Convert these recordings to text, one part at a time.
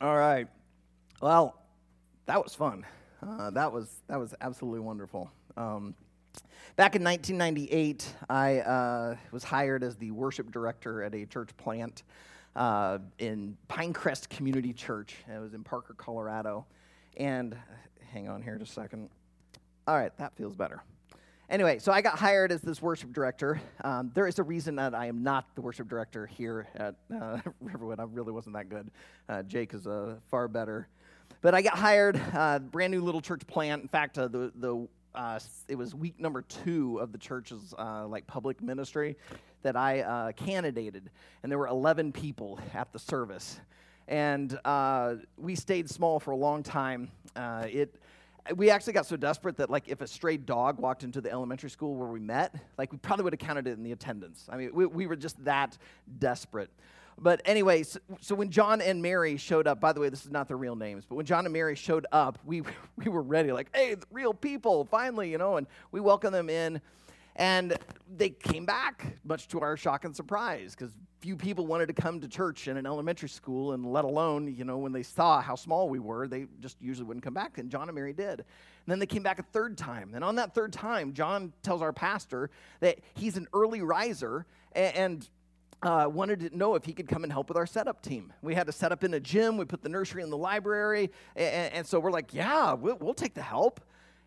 All right. Well, that was fun. Uh, that was that was absolutely wonderful. Um, back in 1998, I uh, was hired as the worship director at a church plant uh, in Pinecrest Community Church. It was in Parker, Colorado. And hang on here just a second. All right, that feels better. Anyway, so I got hired as this worship director. Um, there is a reason that I am not the worship director here at uh, Riverwood. I really wasn't that good. Uh, Jake is uh, far better. But I got hired, uh, brand new little church plant. In fact, uh, the, the, uh, it was week number two of the church's uh, like public ministry that I uh, candidated, and there were 11 people at the service. And uh, we stayed small for a long time. it we actually got so desperate that like if a stray dog walked into the elementary school where we met like we probably would have counted it in the attendance. I mean we, we were just that desperate. But anyway so, so, when john and mary showed up by the way this is not their real names but when john and mary showed up we, we were ready like hey real people finally you know and we welcomed them in and they came back, much to our shock and surprise, because few people wanted to come to church in an elementary school, and let alone, you know, when they saw how small we were, they just usually wouldn't come back. And John and Mary did. And then they came back a third time. And on that third time, John tells our pastor that he's an early riser and uh, wanted to know if he could come and help with our setup team. We had to set up in a gym, we put the nursery in the library, and, and so we're like, yeah, we'll, we'll take the help.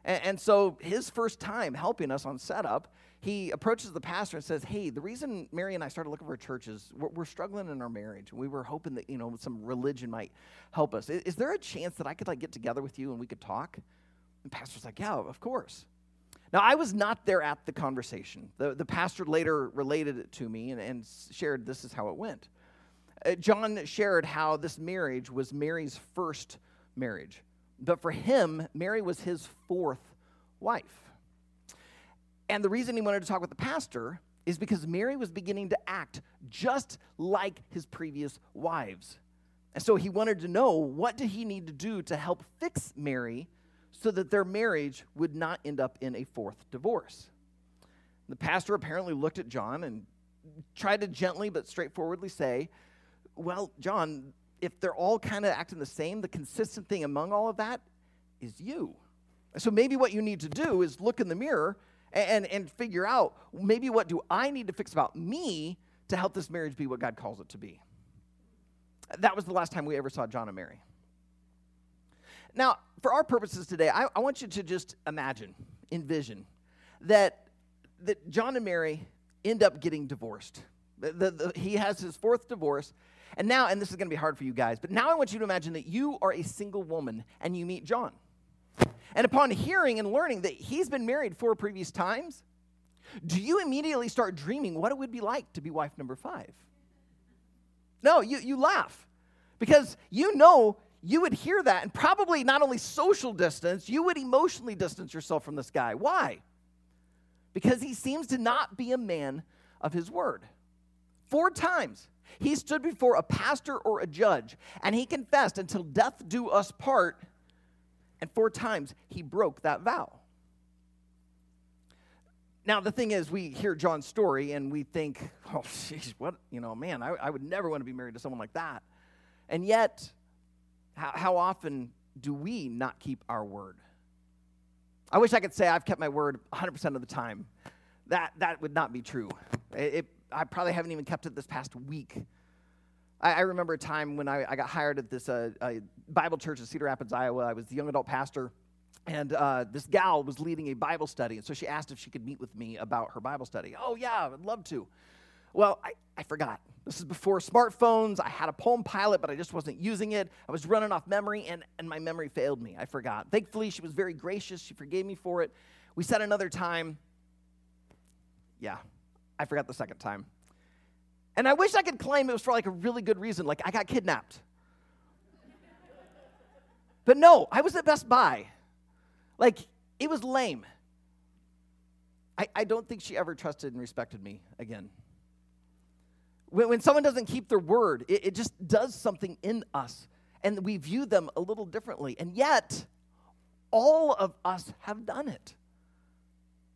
And, and so his first time helping us on setup, he approaches the pastor and says, Hey, the reason Mary and I started looking for churches, we're, we're struggling in our marriage. We were hoping that, you know, some religion might help us. Is, is there a chance that I could like get together with you and we could talk? And the pastor's like, Yeah, of course. Now, I was not there at the conversation. The, the pastor later related it to me and, and shared this is how it went. Uh, John shared how this marriage was Mary's first marriage. But for him, Mary was his fourth wife. And the reason he wanted to talk with the pastor is because Mary was beginning to act just like his previous wives. And so he wanted to know what did he need to do to help fix Mary so that their marriage would not end up in a fourth divorce. The pastor apparently looked at John and tried to gently but straightforwardly say, Well, John, if they're all kind of acting the same, the consistent thing among all of that is you. So maybe what you need to do is look in the mirror and, and figure out maybe what do I need to fix about me to help this marriage be what God calls it to be. That was the last time we ever saw John and Mary. Now, for our purposes today, I, I want you to just imagine, envision, that, that John and Mary end up getting divorced. The, the, the, he has his fourth divorce, and now, and this is going to be hard for you guys, but now I want you to imagine that you are a single woman and you meet John. And upon hearing and learning that he's been married four previous times, do you immediately start dreaming what it would be like to be wife number five? No, you, you laugh because you know you would hear that and probably not only social distance, you would emotionally distance yourself from this guy. Why? Because he seems to not be a man of his word. Four times he stood before a pastor or a judge and he confessed, until death do us part. And four times he broke that vow. Now, the thing is, we hear John's story and we think, oh, jeez, what, you know, man, I, I, would never want to be married to someone like that. And yet, how, how often do we not keep our word? I wish I could say I've kept my word 100% of the time. That, that would not be true. It, it, I probably haven't even kept it this past week. I, I remember a time when I, I got hired at this uh, Bible church in Cedar Rapids, Iowa. I was the young adult pastor. And uh, this gal was leading a Bible study. And so she asked if she could meet with me about her Bible study. Oh, yeah, I'd love to. Well, I, I forgot. This is before smartphones. I had a Palm Pilot, but I just wasn't using it. I was running off memory, and, and my memory failed me. I forgot. Thankfully, she was very gracious. She forgave me for it. We set another time. Yeah, I forgot the second time. And I wish I could claim it was for like a really good reason, like I got kidnapped. but no, I was at Best Buy. Like, it was lame. I, I don't think she ever trusted and respected me again. When, when someone doesn't keep their word, it, it just does something in us, and we view them a little differently. And yet, all of us have done it.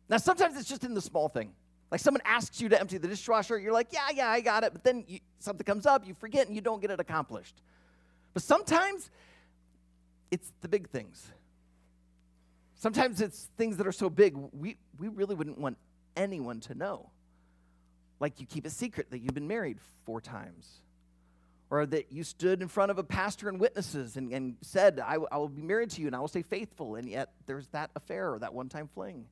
Now, sometimes it's just in the small thing. Like someone asks you to empty the dishwasher, you're like, yeah, yeah, I got it. But then you, something comes up, you forget, and you don't get it accomplished. But sometimes it's the big things. Sometimes it's things that are so big, we, we really wouldn't want anyone to know. Like you keep a secret that you've been married four times, or that you stood in front of a pastor and witnesses and, and said, I, I will be married to you and I will stay faithful, and yet there's that affair or that one time fling.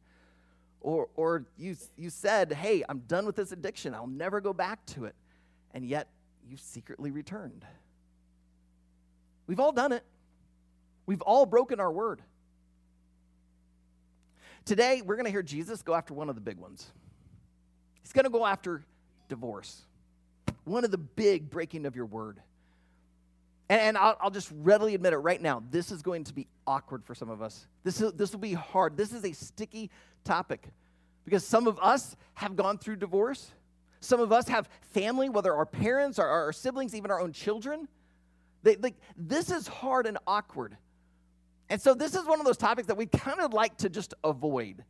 Or, or you, you said, Hey, I'm done with this addiction, I'll never go back to it, and yet you secretly returned. We've all done it. We've all broken our word. Today, we're going to hear Jesus go after one of the big ones. He's going to go after divorce, one of the big breaking of your word. And, and I'll, I'll, just readily admit it right now this is going to be awkward for some of us. This, is, this will be hard. This is a sticky topic because some of us have gone through divorce. Some of us have family, whether our parents or our siblings, even our own children. They, like, this is hard and awkward. And so this is one of those topics that we kind of like to just avoid.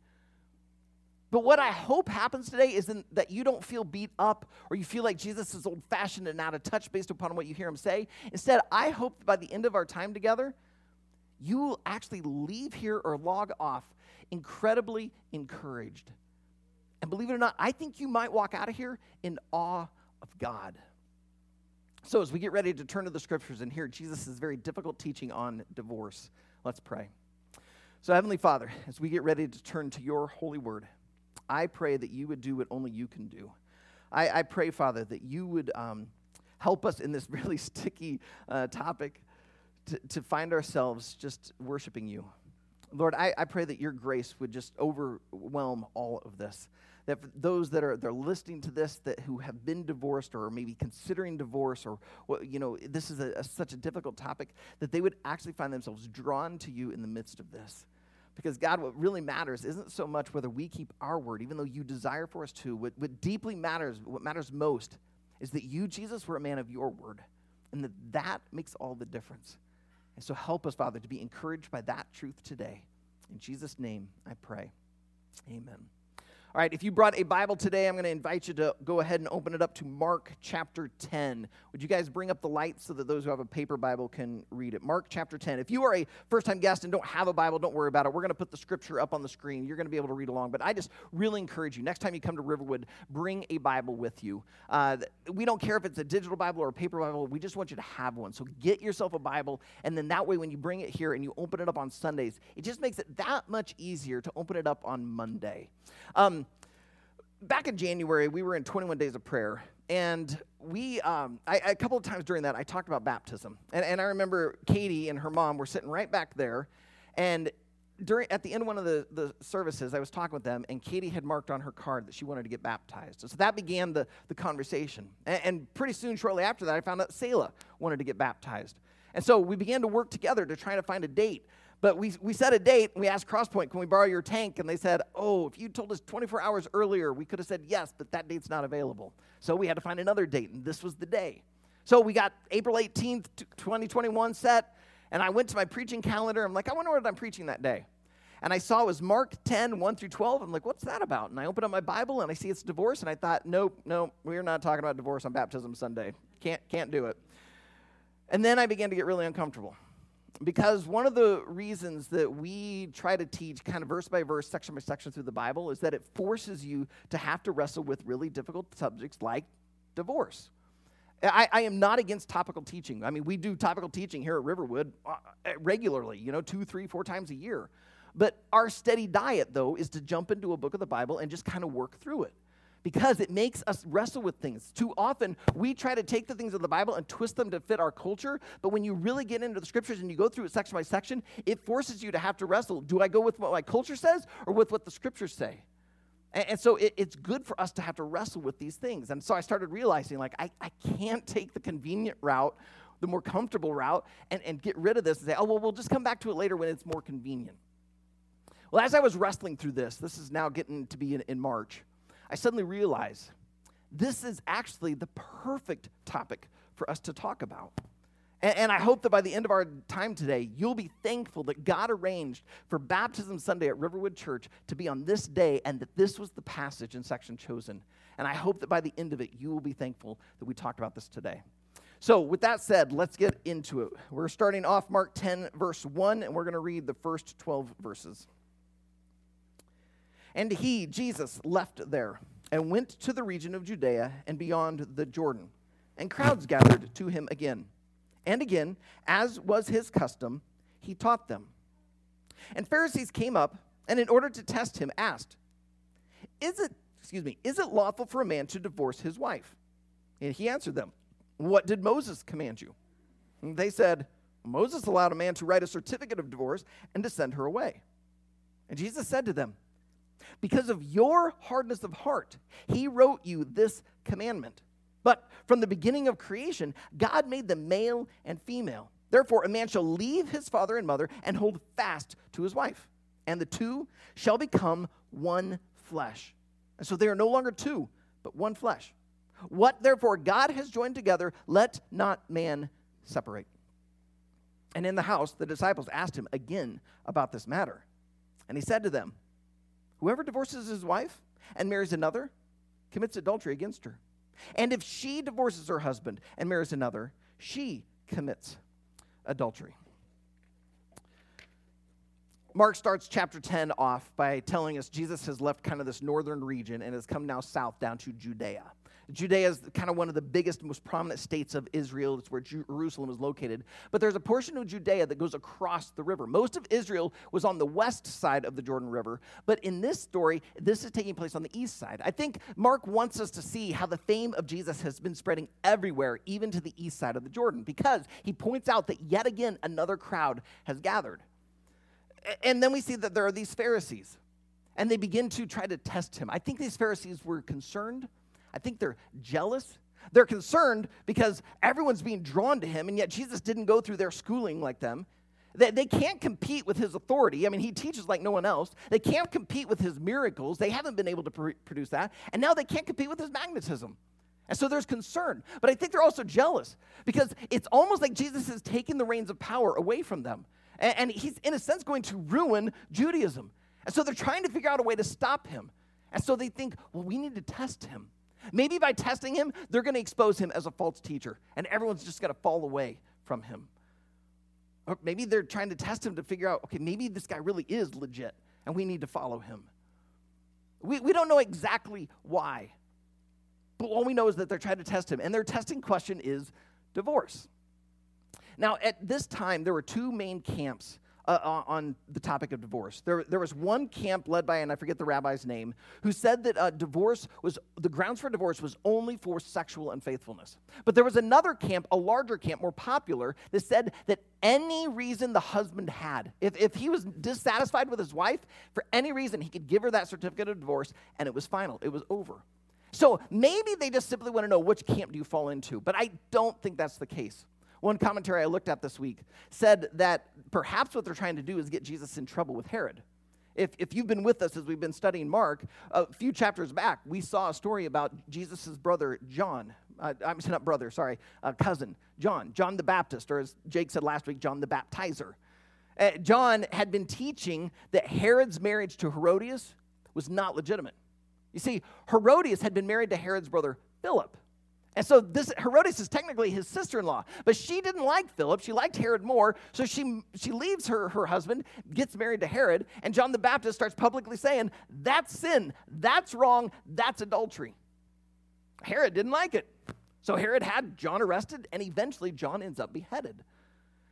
But what I hope happens today is that you don't feel beat up or you feel like Jesus is old fashioned and out of touch based upon what you hear him say. Instead, I hope by the end of our time together, you will actually leave here or log off incredibly encouraged. And believe it or not, I think you might walk out of here in awe of God. So, as we get ready to turn to the scriptures and hear Jesus' very difficult teaching on divorce, Let's pray. So, Heavenly Father, as we get ready to turn to your holy word, I pray that you would do what only you can do. I, I pray, Father, that you would um, help us in this really sticky uh, topic to, to find ourselves just worshiping you. Lord, I, I pray that your grace would just overwhelm all of this that those that are they're listening to this that who have been divorced or maybe considering divorce or you know this is a, a, such a difficult topic that they would actually find themselves drawn to you in the midst of this because god what really matters isn't so much whether we keep our word even though you desire for us to. What, what deeply matters what matters most is that you jesus were a man of your word and that that makes all the difference. And so help us father to be encouraged by that truth today. In jesus name i pray. Amen all right, if you brought a Bible today, I'm going to invite you to go ahead and open it up to Mark chapter 10. Would you guys bring up the lights so that those who have a paper Bible can read it? Mark chapter 10. If you are a first time guest and don't have a Bible, don't worry about it. We're going to put the scripture up on the screen. You're going to be able to read along. But I just really encourage you next time you come to Riverwood, bring a Bible with you. Uh, we don't care if it's a digital Bible or a paper Bible, we just want you to have one. So get yourself a Bible, and then that way, when you bring it here and you open it up on Sundays, it just makes it that much easier to open it up on Monday. Um, back in January, we were in 21 Days of Prayer, and we, um, I, a couple of times during that, I talked about baptism. And, and I remember Katie and her mom were sitting right back there, and during, at the end of one of the, the services, I was talking with them, and Katie had marked on her card that she wanted to get baptized. So that began the, the conversation. And, and pretty soon, shortly after that, I found out Selah wanted to get baptized. And so we began to work together to try to find a date. But we, we set a date and we asked Crosspoint, can we borrow your tank? And they said, oh, if you told us 24 hours earlier, we could have said yes, but that date's not available. So we had to find another date, and this was the day. So we got April 18th, 2021 set, and I went to my preaching calendar. I'm like, I wonder what I'm preaching that day. And I saw it was Mark 10, 1 through 12. I'm like, what's that about? And I opened up my Bible and I see it's divorce, and I thought, nope, no, we're not talking about divorce on Baptism Sunday. Can't, can't do it. And then I began to get really uncomfortable because one of the reasons that we try to teach kind of verse by verse, section by section through the Bible is that it forces you to have to wrestle with really difficult subjects like divorce. I, I, am not against topical teaching. I mean, we do topical teaching here at Riverwood uh, regularly, you know, two, three, four times a year. But our steady diet, though, is to jump into a book of the Bible and just kind of work through it because it makes us wrestle with things. Too often, we try to take the things of the Bible and twist them to fit our culture, but when you really get into the scriptures and you go through it section by section, it forces you to have to wrestle. Do I go with what my culture says or with what the scriptures say? And, so it, it's good for us to have to wrestle with these things. And so I started realizing, like, I, I can't take the convenient route, the more comfortable route, and, and get rid of this and say, oh, well, we'll just come back to it later when it's more convenient. Well, as I was wrestling through this, this is now getting to be in, in March. I suddenly realize this is actually the perfect topic for us to talk about. And, and, I hope that by the end of our time today, you'll be thankful that God arranged for Baptism Sunday at Riverwood Church to be on this day and that this was the passage and section chosen. And I hope that by the end of it, you will be thankful that we talked about this today. So, with that said, let's get into it. We're starting off Mark 10, verse 1, and we're going to read the first 12 verses. And he, Jesus, left there and went to the region of Judea and beyond the Jordan. And crowds gathered to him again. And again, as was his custom, he taught them. And Pharisees came up and, in order to test him, asked, Is it, excuse me, is it lawful for a man to divorce his wife? And he answered them, What did Moses command you? And they said, Moses allowed a man to write a certificate of divorce and to send her away. And Jesus said to them, because of your hardness of heart, he wrote you this commandment. But from the beginning of creation, God made them male and female. Therefore, a man shall leave his father and mother and hold fast to his wife, and the two shall become one flesh. And so they are no longer two, but one flesh. What therefore God has joined together, let not man separate. And in the house, the disciples asked him again about this matter. And he said to them, Whoever divorces his wife and marries another commits adultery against her. And if she divorces her husband and marries another, she commits adultery. Mark starts chapter 10 off by telling us Jesus has left kind of this northern region and has come now south down to Judea. Judea is kind of one of the biggest, most prominent states of Israel. It's where Jerusalem is located. But there's a portion of Judea that goes across the river. Most of Israel was on the west side of the Jordan River. But in this story, this is taking place on the east side. I think Mark wants us to see how the fame of Jesus has been spreading everywhere, even to the east side of the Jordan, because he points out that yet again another crowd has gathered. And then we see that there are these Pharisees, and they begin to try to test him. I think these Pharisees were concerned I think they're jealous. They're concerned because everyone's being drawn to him, and yet Jesus didn't go through their schooling like them. They, they can't compete with his authority. I mean, he teaches like no one else. They can't compete with his miracles. They haven't been able to pr- produce that. And now they can't compete with his magnetism. And so there's concern. But I think they're also jealous because it's almost like Jesus is taking the reins of power away from them. And, and he's, in a sense, going to ruin Judaism. And so they're trying to figure out a way to stop him. And so they think, well, we need to test him. Maybe by testing him, they're going to expose him as a false teacher, and everyone's just going to fall away from him. Or maybe they're trying to test him to figure out, okay, maybe this guy really is legit, and we need to follow him. We, we don't know exactly why, but all we know is that they're trying to test him, and their testing question is divorce. Now, at this time, there were two main camps uh, on the topic of divorce. There, there was one camp led by, and I forget the rabbi's name, who said that uh, divorce was, the grounds for divorce was only for sexual unfaithfulness. But there was another camp, a larger camp, more popular, that said that any reason the husband had, if, if he was dissatisfied with his wife, for any reason, he could give her that certificate of divorce, and it was final, it was over. So maybe they just simply want to know which camp do you fall into, but I don't think that's the case. One commentary I looked at this week said that perhaps what they're trying to do is get Jesus in trouble with Herod. If, if you've been with us as we've been studying Mark, a few chapters back, we saw a story about Jesus' brother, John. Uh, I'm not brother, sorry, uh, cousin, John, John the Baptist, or as Jake said last week, John the Baptizer. Uh, John had been teaching that Herod's marriage to Herodias was not legitimate. You see, Herodias had been married to Herod's brother, Philip. And so this Herodias is technically his sister-in-law, but she didn't like Philip. She liked Herod more, so she she leaves her her husband, gets married to Herod, and John the Baptist starts publicly saying, "That's sin. That's wrong. That's adultery." Herod didn't like it. So Herod had John arrested, and eventually John ends up beheaded.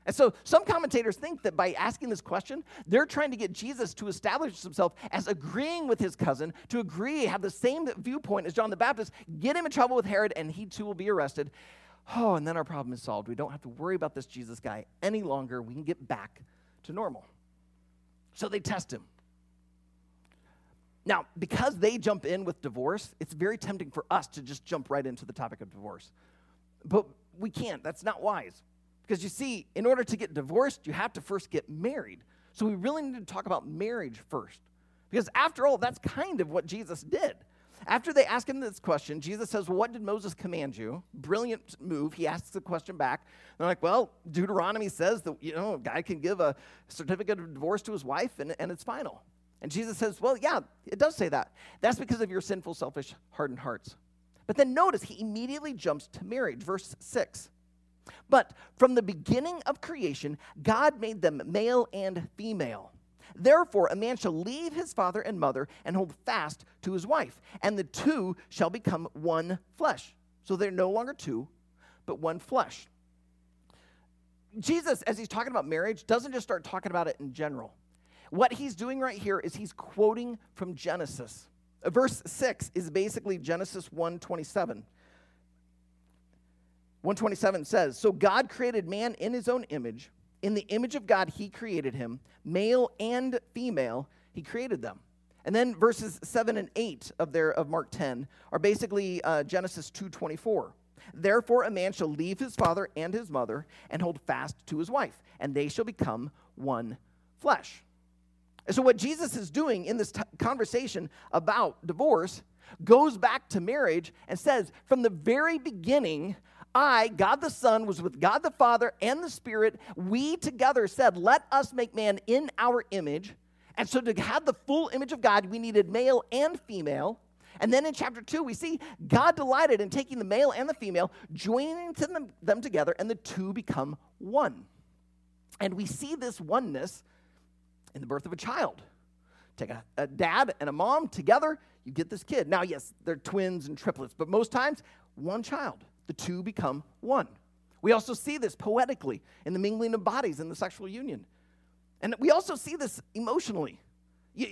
And so some commentators think that by asking this question, they're trying to get Jesus to establish himself as agreeing with his cousin, to agree, have the same viewpoint as John the Baptist, get him in trouble with Herod, and he too will be arrested. Oh, and then our problem is solved. We don't have to worry about this Jesus guy any longer. We can get back to normal. So they test him. Now, because they jump in with divorce, it's very tempting for us to just jump right into the topic of divorce. But we can't. That's not wise. Because you see, in order to get divorced, you have to first get married. So we really need to talk about marriage first. Because after all, that's kind of what Jesus did. After they ask him this question, Jesus says, well, What did Moses command you? Brilliant move. He asks the question back. They're like, Well, Deuteronomy says that, you know, a guy can give a certificate of divorce to his wife and, and it's final. And Jesus says, Well, yeah, it does say that. That's because of your sinful, selfish, hardened hearts. But then notice he immediately jumps to marriage. Verse 6. But from the beginning of creation, God made them male and female. Therefore, a man shall leave his father and mother and hold fast to his wife, and the two shall become one flesh. So they're no longer two, but one flesh. Jesus, as he's talking about marriage, doesn't just start talking about it in general. What he's doing right here is he's quoting from Genesis. Verse 6 is basically Genesis 127. 127 says, So God created man in his own image. In the image of God, he created him. Male and female, he created them. And then verses 7 and 8 of, their, of Mark 10 are basically uh, Genesis 2.24. Therefore, a man shall leave his father and his mother and hold fast to his wife, and they shall become one flesh. And so, what Jesus is doing in this t- conversation about divorce goes back to marriage and says, from the very beginning, I, God the Son, was with God the Father and the Spirit. We together said, Let us make man in our image. And so, to have the full image of God, we needed male and female. And then in chapter 2, we see God delighted in taking the male and the female, joining them, them together, and the two become one. And we see this oneness in the birth of a child. Take a, a dad and a mom together, you get this kid. Now, yes, they're twins and triplets, but most times, one child the two become one. We also see this poetically in the mingling of bodies in the sexual union. And we also see this emotionally.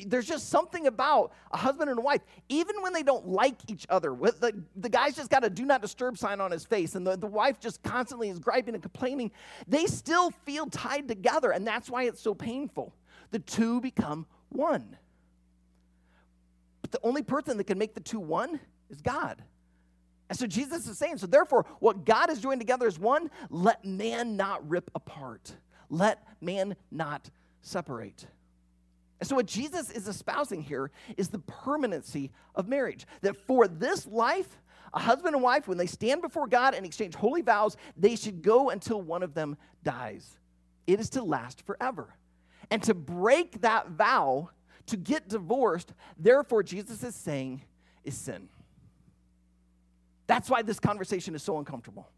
There's just something about a husband and a wife, even when they don't like each other. The, the guy's just got a do not disturb sign on his face, and the, the wife just constantly is griping and complaining. They still feel tied together, and that's why it's so painful. The two become one. But the only person that can make the two one is God. And so Jesus is saying, so therefore, what God is doing together is one, let man not rip apart. Let man not separate. And so, what Jesus is espousing here is the permanency of marriage. That for this life, a husband and wife, when they stand before God and exchange holy vows, they should go until one of them dies. It is to last forever. And to break that vow, to get divorced, therefore, Jesus is saying, is sin. That's why this conversation is so uncomfortable.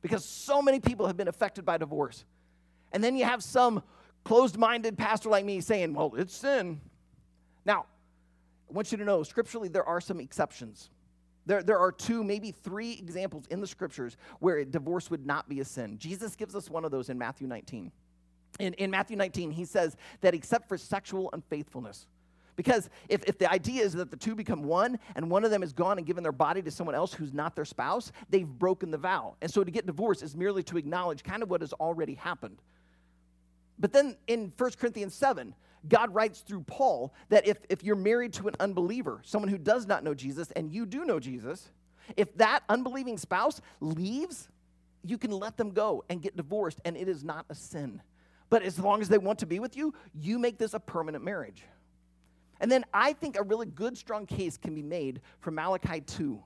Because so many people have been affected by divorce. And then you have some closed minded pastor like me saying, well, it's sin. Now, I want you to know, scripturally, there are some exceptions. There, there are two, maybe three examples in the scriptures where divorce would not be a sin. Jesus gives us one of those in Matthew 19. In, in Matthew 19, he says that except for sexual unfaithfulness, because if, if the idea is that the two become one and one of them is gone and given their body to someone else who's not their spouse, they've broken the vow. And so to get divorced is merely to acknowledge kind of what has already happened. But then in 1 Corinthians 7, God writes through Paul that if, if you're married to an unbeliever, someone who does not know Jesus, and you do know Jesus, if that unbelieving spouse leaves, you can let them go and get divorced, and it is not a sin. But as long as they want to be with you, you make this a permanent marriage. And then I think a really good, strong case can be made for Malachi 2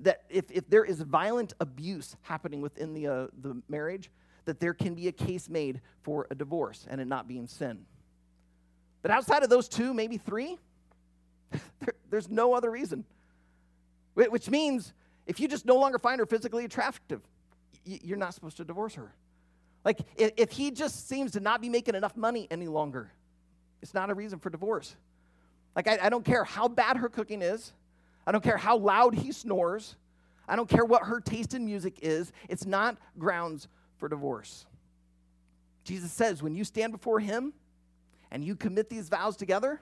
that if, if there is violent abuse happening within the, uh, the marriage, that there can be a case made for a divorce and it not being sin. But outside of those two, maybe three, there, there's no other reason. Which means if you just no longer find her physically attractive, you're not supposed to divorce her. Like if he just seems to not be making enough money any longer, it's not a reason for divorce. Like, I, I don't care how bad her cooking is, I don't care how loud he snores, I don't care what her taste in music is. It's not grounds for divorce. Jesus says when you stand before him and you commit these vows together,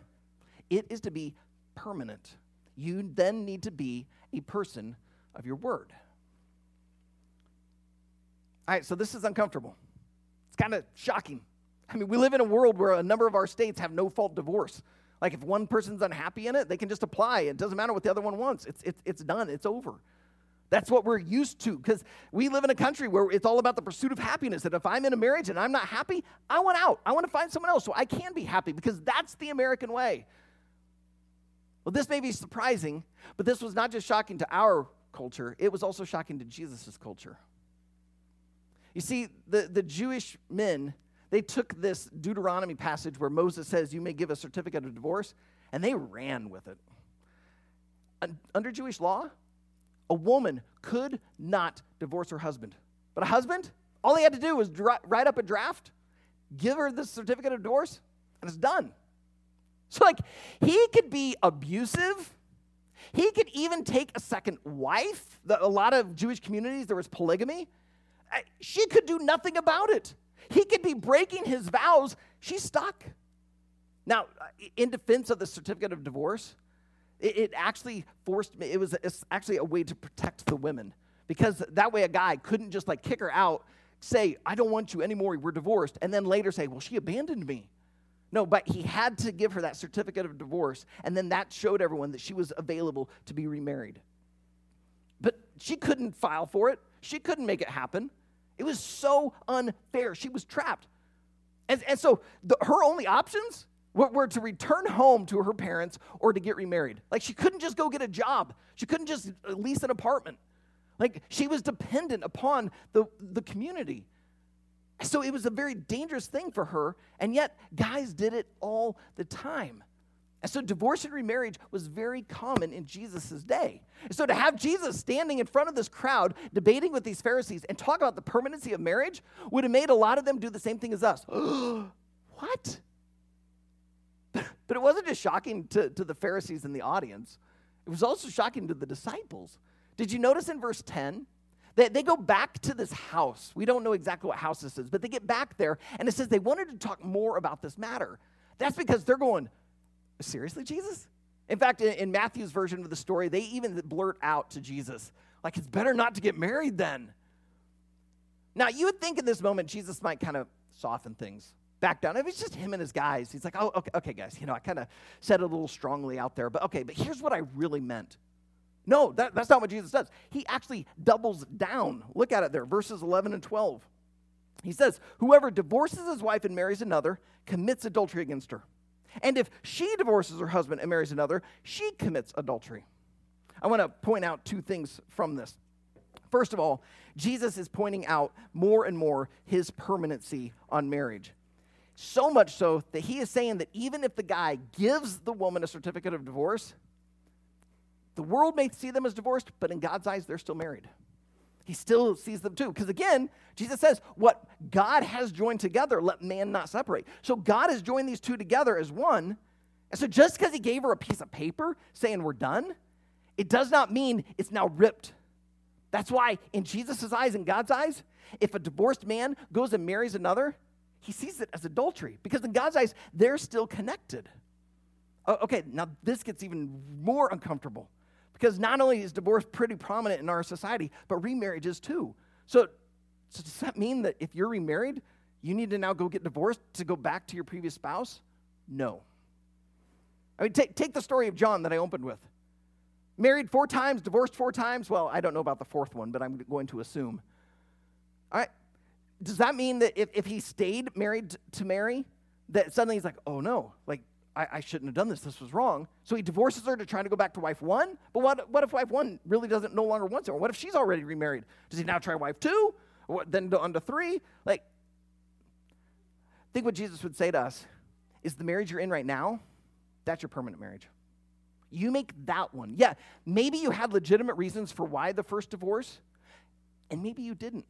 it is to be permanent. You then need to be a person of your word. All right, so this is uncomfortable. It's kind of shocking. I mean, we live in a world where a number of our states have no fault divorce. Like if one person's unhappy in it, they can just apply. It doesn't matter what the other one wants. It's, it's, it's done. It's over. That's what we're used to because we live in a country where it's all about the pursuit of happiness. That if I'm in a marriage and I'm not happy, I want out. I want to find someone else so I can be happy because that's the American way. Well, this may be surprising, but this was not just shocking to our culture, it was also shocking to Jesus' culture. You see, the, the Jewish men they took this Deuteronomy passage where Moses says, You may give a certificate of divorce, and they ran with it. Under Jewish law, a woman could not divorce her husband. But a husband, All he had to do was dra- write up a draft, give her the certificate of divorce, and it's done. So, like, he could be abusive. He could even take a second wife. The, a lot of Jewish communities, there was polygamy. She could do nothing about it. He could be breaking his vows. She's stuck. Now, in defense of the certificate of divorce, it, it actually forced me, it was actually a way to protect the women because that way a guy couldn't just like kick her out, say, I don't want you anymore, we're divorced, and then later say, Well, she abandoned me. No, but he had to give her that certificate of divorce, and then that showed everyone that she was available to be remarried. But she couldn't file for it, she couldn't make it happen. It was so unfair. She was trapped. And, and so the, her only options were, were to return home to her parents or to get remarried. Like she couldn't just go get a job, she couldn't just uh, lease an apartment. Like she was dependent upon the, the community. So it was a very dangerous thing for her, and yet guys did it all the time. And so divorce and remarriage was very common in Jesus' day. And so to have Jesus standing in front of this crowd, debating with these Pharisees, and talk about the permanency of marriage would have made a lot of them do the same thing as us. what? But it wasn't just shocking to, to the Pharisees in the audience, it was also shocking to the disciples. Did you notice in verse 10? They, they go back to this house. We don't know exactly what house this is, but they get back there, and it says they wanted to talk more about this matter. That's because they're going, Seriously, Jesus? In fact, in, in Matthew's version of the story, they even blurt out to Jesus, like, it's better not to get married then. Now, you would think in this moment, Jesus might kind of soften things back down. If it's just him and his guys, he's like, oh, okay, okay guys, you know, I kind of said it a little strongly out there, but okay, but here's what I really meant. No, that, that's not what Jesus does. He actually doubles down. Look at it there, verses 11 and 12. He says, Whoever divorces his wife and marries another commits adultery against her. And if she divorces her husband and marries another, she commits adultery. I want to point out two things from this. First of all, Jesus is pointing out more and more his permanency on marriage. So much so that he is saying that even if the guy gives the woman a certificate of divorce, the world may see them as divorced, but in God's eyes, they're still married. He still sees them too. Because again, Jesus says, What God has joined together, let man not separate. So God has joined these two together as one. And so just because he gave her a piece of paper saying we're done, it does not mean it's now ripped. That's why, in Jesus' eyes and God's eyes, if a divorced man goes and marries another, he sees it as adultery because in God's eyes, they're still connected. Okay, now this gets even more uncomfortable because not only is divorce pretty prominent in our society, but remarriage is too. So, so does that mean that if you're remarried, you need to now go get divorced to go back to your previous spouse? No. I mean, take, take the story of John that I opened with. Married four times, divorced four times. Well, I don't know about the fourth one, but I'm going to assume. All right. Does that mean that if, if he stayed married to Mary, that suddenly he's like, oh no, like I, I, shouldn't have done this. This was wrong. So he divorces her to try to go back to wife one. But what, what if wife one really doesn't no longer want her? What if she's already remarried? Does he now try wife two? What, then on to three? Like, think what Jesus would say to us is the marriage you're in right now, that's your permanent marriage. You make that one. Yeah, maybe you had legitimate reasons for why the first divorce, and maybe you didn't.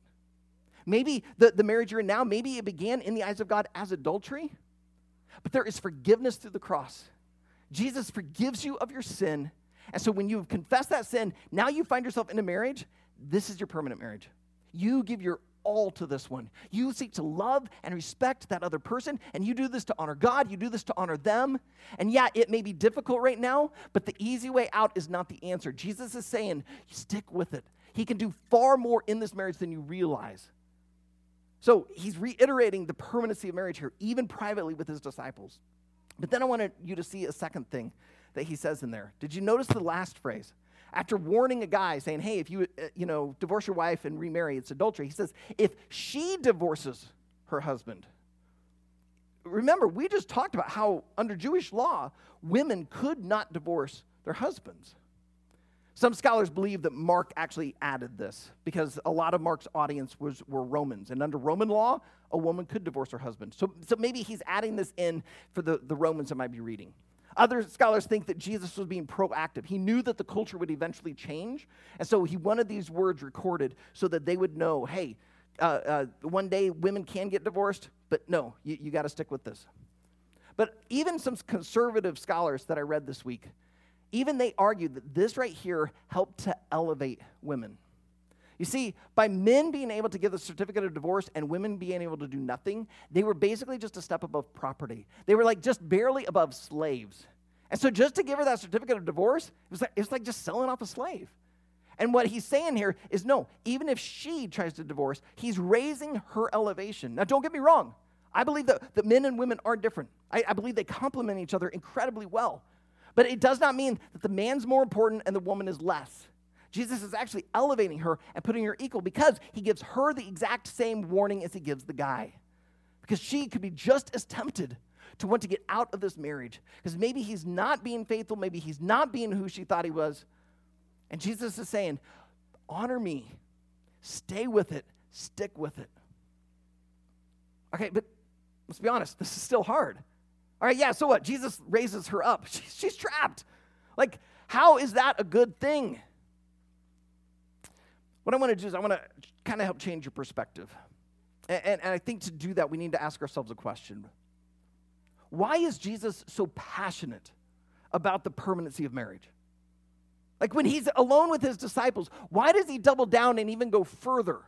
Maybe the, the marriage you're in now, maybe it began in the eyes of God as adultery but there is forgiveness through the cross. Jesus forgives you of your sin. And so when you've confessed that sin, now you find yourself in a marriage, this is your permanent marriage. You give your all to this one. You seek to love and respect that other person, and you do this to honor God, you do this to honor them. And yeah, it may be difficult right now, but the easy way out is not the answer. Jesus is saying, stick with it. He can do far more in this marriage than you realize. So he's reiterating the permanency of marriage here, even privately with his disciples. But then I wanted you to see a second thing that he says in there. Did you notice the last phrase? After warning a guy saying, hey, if you, uh, you know, divorce your wife and remarry, it's adultery. He says, if she divorces her husband, remember, we just talked about how under Jewish law, women could not divorce their husbands. Some scholars believe that Mark actually added this because a lot of Mark's audience was, were Romans. And under Roman law, a woman could divorce her husband. So, so maybe he's adding this in for the, the Romans that might be reading. Other scholars think that Jesus was being proactive. He knew that the culture would eventually change. And so he wanted these words recorded so that they would know hey, uh, uh, one day women can get divorced, but no, you, you got to stick with this. But even some conservative scholars that I read this week, even they argued that this right here helped to elevate women. You see, by men being able to give the certificate of divorce and women being able to do nothing, they were basically just a step above property. They were like just barely above slaves. And so just to give her that certificate of divorce, it was like, it was like just selling off a slave. And what he's saying here is no, even if she tries to divorce, he's raising her elevation. Now, don't get me wrong. I believe that, that men and women are different. I, I believe they complement each other incredibly well. But it does not mean that the man's more important and the woman is less. Jesus is actually elevating her and putting her equal because he gives her the exact same warning as he gives the guy. Because she could be just as tempted to want to get out of this marriage. Because maybe he's not being faithful, maybe he's not being who she thought he was. And Jesus is saying, honor me, stay with it, stick with it. Okay, but let's be honest, this is still hard. All right, yeah, so what? Jesus raises her up. She's, she's trapped. Like, how is that a good thing? What I want to do is I want to kind of help change your perspective. And, and, and I think to do that, we need to ask ourselves a question Why is Jesus so passionate about the permanency of marriage? Like when he's alone with his disciples, why does he double down and even go further?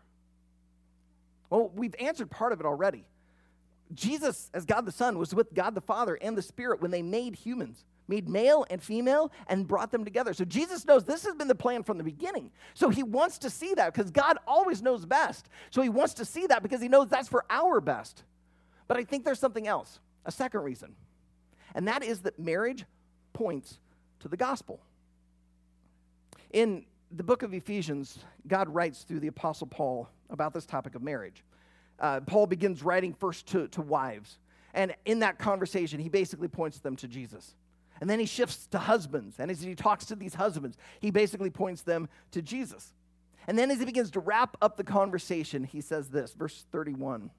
Well, we've answered part of it already. Jesus, as God the Son, was with God the Father and the Spirit when they made humans, made male and female, and brought them together. So Jesus knows this has been the plan from the beginning. So he wants to see that because God always knows best. So he wants to see that because he knows that's for our best. But I think there's something else, a second reason, and that is that marriage points to the gospel. In the book of Ephesians, God writes through the Apostle Paul about this topic of marriage. Uh, Paul begins writing first to, to wives. And in that conversation, he basically points them to Jesus. And then he shifts to husbands. And as he talks to these husbands, he basically points them to Jesus. And then as he begins to wrap up the conversation, he says this, verse 31.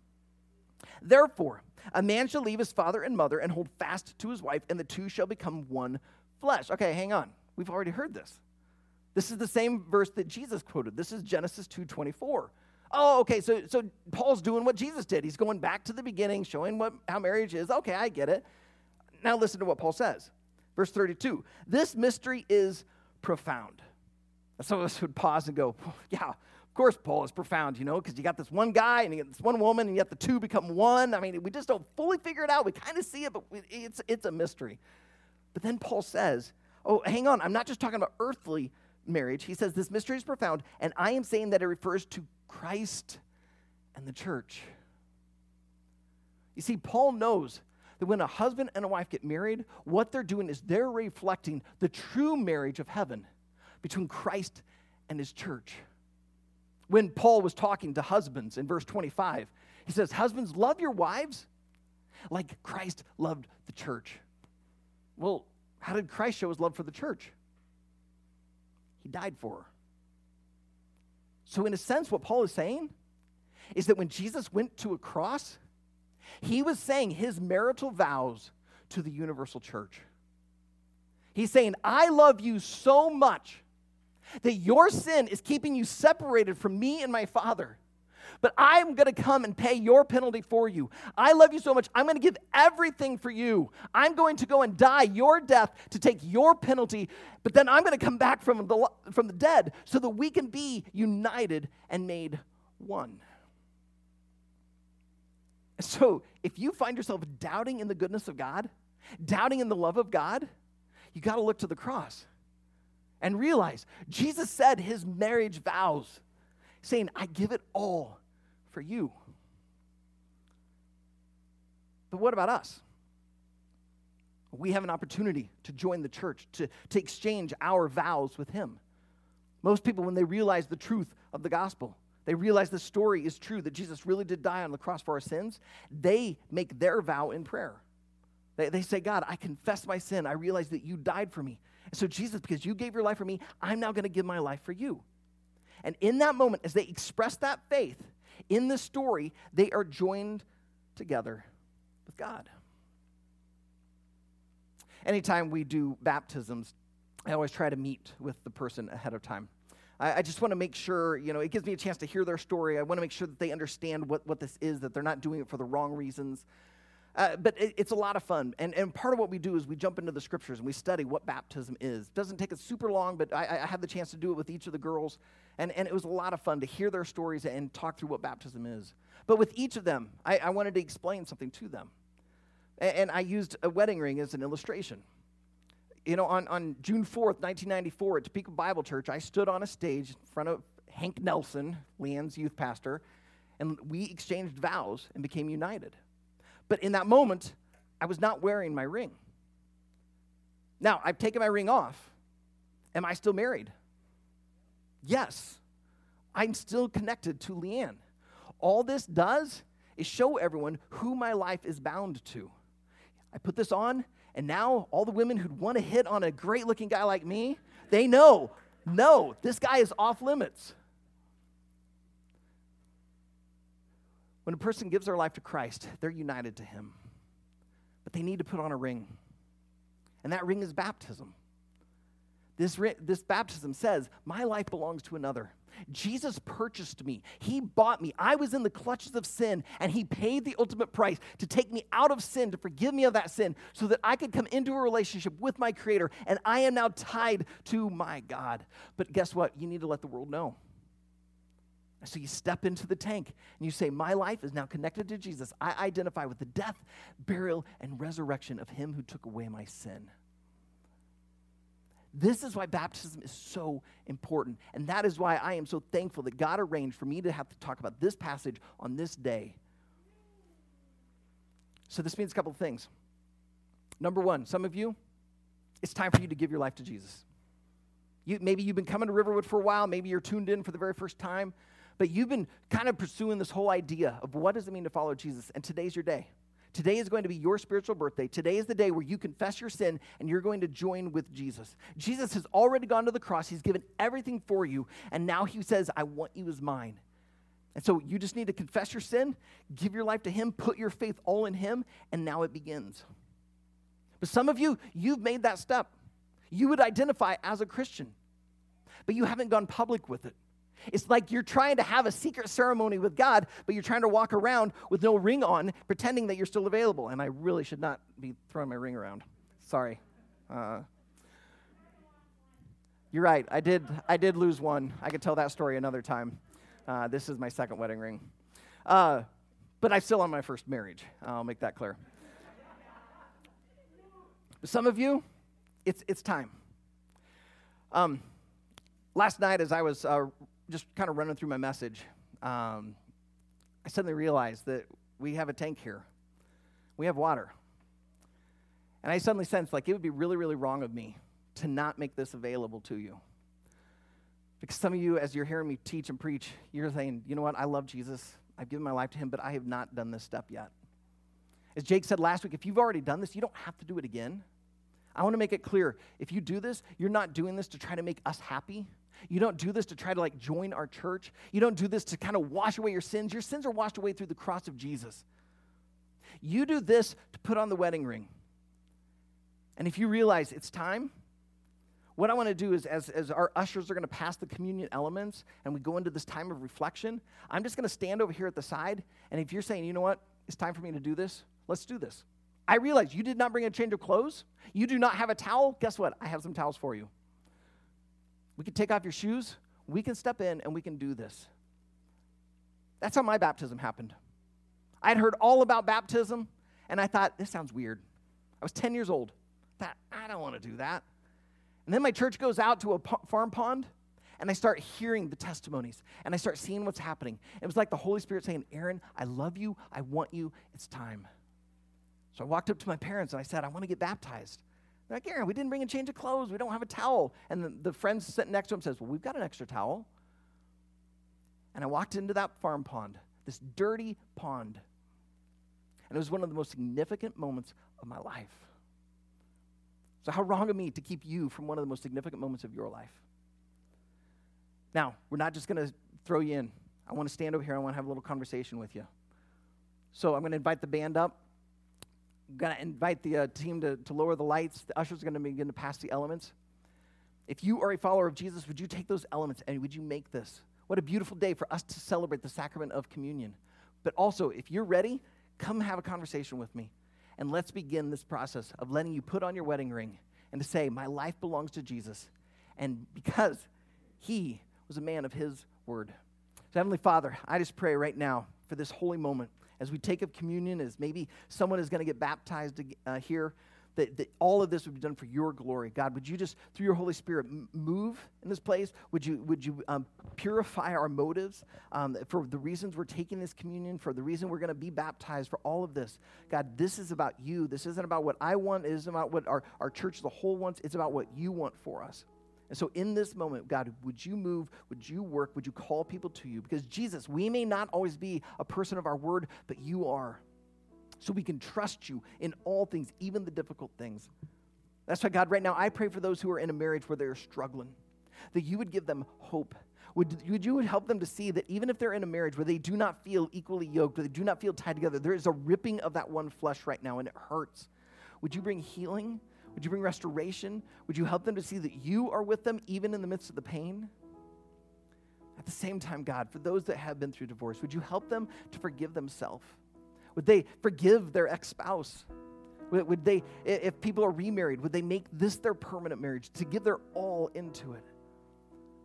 Therefore, a man shall leave his father and mother and hold fast to his wife, and the two shall become one flesh. Okay, hang on. We've already heard this. This is the same verse that Jesus quoted. This is Genesis 2:24. Oh, okay, so, so Paul's doing what Jesus did. He's going back to the beginning, showing what, how marriage is. Okay, I get it. Now listen to what Paul says. Verse 32 This mystery is profound. Some of us would pause and go, Yeah, of course, Paul is profound, you know, because you got this one guy and you got this one woman, and yet the two become one. I mean, we just don't fully figure it out. We kind of see it, but it's, it's a mystery. But then Paul says, Oh, hang on, I'm not just talking about earthly marriage. He says, This mystery is profound, and I am saying that it refers to Christ and the church. You see, Paul knows that when a husband and a wife get married, what they're doing is they're reflecting the true marriage of heaven between Christ and his church. When Paul was talking to husbands in verse 25, he says, Husbands, love your wives like Christ loved the church. Well, how did Christ show his love for the church? He died for her. So, in a sense, what Paul is saying is that when Jesus went to a cross, he was saying his marital vows to the universal church. He's saying, I love you so much that your sin is keeping you separated from me and my Father but I'm going to come and pay your penalty for you. I love you so much. I'm going to give everything for you. I'm going to go and die your death to take your penalty, but then I'm going to come back from the, from the dead so that we can be united and made one. So, if you find yourself doubting in the goodness of God, doubting in the love of God, you got to look to the cross and realize Jesus said his marriage vows, saying, I give it all for you. But what about us? We have an opportunity to join the church, to, to exchange our vows with Him. Most people, when they realize the truth of the gospel, they realize the story is true, that Jesus really did die on the cross for our sins, they make their vow in prayer. They, they say, God, I confess my sin. I realize that you died for me. And so, Jesus, because you gave your life for me, I'm now going to give my life for you. And in that moment, as they express that faith, in the story, they are joined together with God. Anytime we do baptisms, I always try to meet with the person ahead of time. I, I just want to make sure, you know, it gives me a chance to hear their story. I want to make sure that they understand what, what this is, that they're not doing it for the wrong reasons. Uh, but it, it's a lot of fun. And, and part of what we do is we jump into the scriptures and we study what baptism is. It doesn't take us super long, but I, I had the chance to do it with each of the girls. And, and it was a lot of fun to hear their stories and talk through what baptism is. But with each of them, I, I wanted to explain something to them. And, and I used a wedding ring as an illustration. You know, on, on June 4th, 1994, at Topeka Bible Church, I stood on a stage in front of Hank Nelson, Leanne's youth pastor, and we exchanged vows and became united. But in that moment, I was not wearing my ring. Now, I've taken my ring off. Am I still married? Yes. I'm still connected to Leanne. All this does is show everyone who my life is bound to. I put this on, and now all the women who'd want to hit on a great looking guy like me, they know, no, this guy is off limits. When a person gives their life to Christ, they're united to Him. But they need to put on a ring. And that ring is baptism. This, this baptism says, My life belongs to another. Jesus purchased me. He bought me. I was in the clutches of sin, and He paid the ultimate price to take me out of sin, to forgive me of that sin, so that I could come into a relationship with my Creator, and I am now tied to my God. But guess what? You need to let the world know. So you step into the tank and you say, My life is now connected to Jesus. I identify with the death, burial, and resurrection of him who took away my sin. This is why baptism is so important. And that is why I am so thankful that God arranged for me to have to talk about this passage on this day. So this means a couple of things. Number one, some of you, it's time for you to give your life to Jesus. You, maybe you've been coming to Riverwood for a while. Maybe you're tuned in for the very first time but you've been kind of pursuing this whole idea of what does it mean to follow Jesus, and today's your day. Today is going to be your spiritual birthday. Today is the day where you confess your sin and you're going to join with Jesus. Jesus has already gone to the cross, He's given everything for you, and now He says, I want you as mine. And so you just need to confess your sin, give your life to Him, put your faith all in Him, and now it begins. But some of you, you've made that step. You would identify as a Christian, but you haven't gone public with it. It's like you're trying to have a secret ceremony with God, but you're trying to walk around with no ring on, pretending that you're still available. And I really should not be throwing my ring around. Sorry. Uh, you're right. I did. I did lose one. I could tell that story another time. Uh, this is my second wedding ring, uh, but I'm still on my first marriage. I'll make that clear. some of you, it's it's time. Um, last night, as I was uh, just kind of running through my message, um, I suddenly realized that we have a tank here. We have water. And I suddenly sensed like it would be really, really wrong of me to not make this available to you. Because some of you, as you're hearing me teach and preach, you're saying, you know what, I love Jesus. I've given my life to him, but I have not done this step yet. As Jake said last week, if you've already done this, you don't have to do it again. I want to make it clear if you do this, you're not doing this to try to make us happy. You don't do this to try to like join our church. You don't do this to kind of wash away your sins. Your sins are washed away through the cross of Jesus. You do this to put on the wedding ring. And if you realize it's time, what I want to do is, as, as our ushers are going to pass the communion elements and we go into this time of reflection, I'm just going to stand over here at the side. And if you're saying, you know what, it's time for me to do this, let's do this. I realize you did not bring a change of clothes. You do not have a towel. Guess what? I have some towels for you. We can take off your shoes, we can step in, and we can do this. That's how my baptism happened. I had heard all about baptism, and I thought, this sounds weird. I was 10 years old. I thought, I don't want to do that. And then my church goes out to a farm pond, and I start hearing the testimonies, and I start seeing what's happening. It was like the Holy Spirit saying, Aaron, I love you. I want you. It's time. So I walked up to my parents, and I said, I want to get baptized. Like, Aaron, we didn't bring a change of clothes. We don't have a towel. And the, the friend sitting next to him says, Well, we've got an extra towel. And I walked into that farm pond, this dirty pond. And it was one of the most significant moments of my life. So, how wrong of me to keep you from one of the most significant moments of your life? Now, we're not just going to throw you in. I want to stand over here. I want to have a little conversation with you. So, I'm going to invite the band up going to invite the uh, team to, to lower the lights. The ushers are going to begin to pass the elements. If you are a follower of Jesus, would you take those elements and would you make this? What a beautiful day for us to celebrate the sacrament of communion. But also, if you're ready, come have a conversation with me. And let's begin this process of letting you put on your wedding ring and to say, My life belongs to Jesus. And because he was a man of his word. So, Heavenly Father, I just pray right now for this holy moment as we take up communion, as maybe someone is going to get baptized uh, here that, that all of this would be done for your glory. God, would you just, through your Holy Spirit, m- move in this place? Would you, would you um, purify our motives um, for the reasons we're taking this communion, for the reason we're going to be baptized, for all of this? God, this is about you. This isn't about what I want, it isn't about what our, our church as a whole wants. It's about what you want for us. And so, in this moment, God, would you move? Would you work? Would you call people to you? Because, Jesus, we may not always be a person of our word, but you are so we can trust you in all things, even the difficult things. That's why, God, right now, I pray for those who are in a marriage where they're struggling, that you would give them hope. Would, would you help them to see that even if they're in a marriage where they do not feel equally yoked, or they do not feel tied together, there is a ripping of that one flesh right now, and it hurts. Would you bring healing? Would you bring restoration? Would you help them to see that you are with them even in the midst of the pain? At the same time, God, for those that have been through divorce, would you help them to forgive themselves? Would they forgive their ex spouse? Would they, if people are remarried, would they make this their permanent marriage to give their all into it?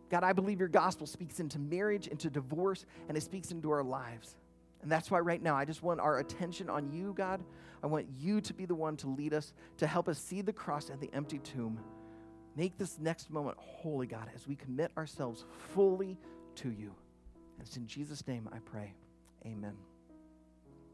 God, I believe your gospel speaks into marriage, into divorce, and it speaks into our lives. And that's why right now I just want our attention on you, God. I want you to be the one to lead us, to help us see the cross and the empty tomb. Make this next moment holy, God, as we commit ourselves fully to you. And it's in Jesus' name I pray. Amen.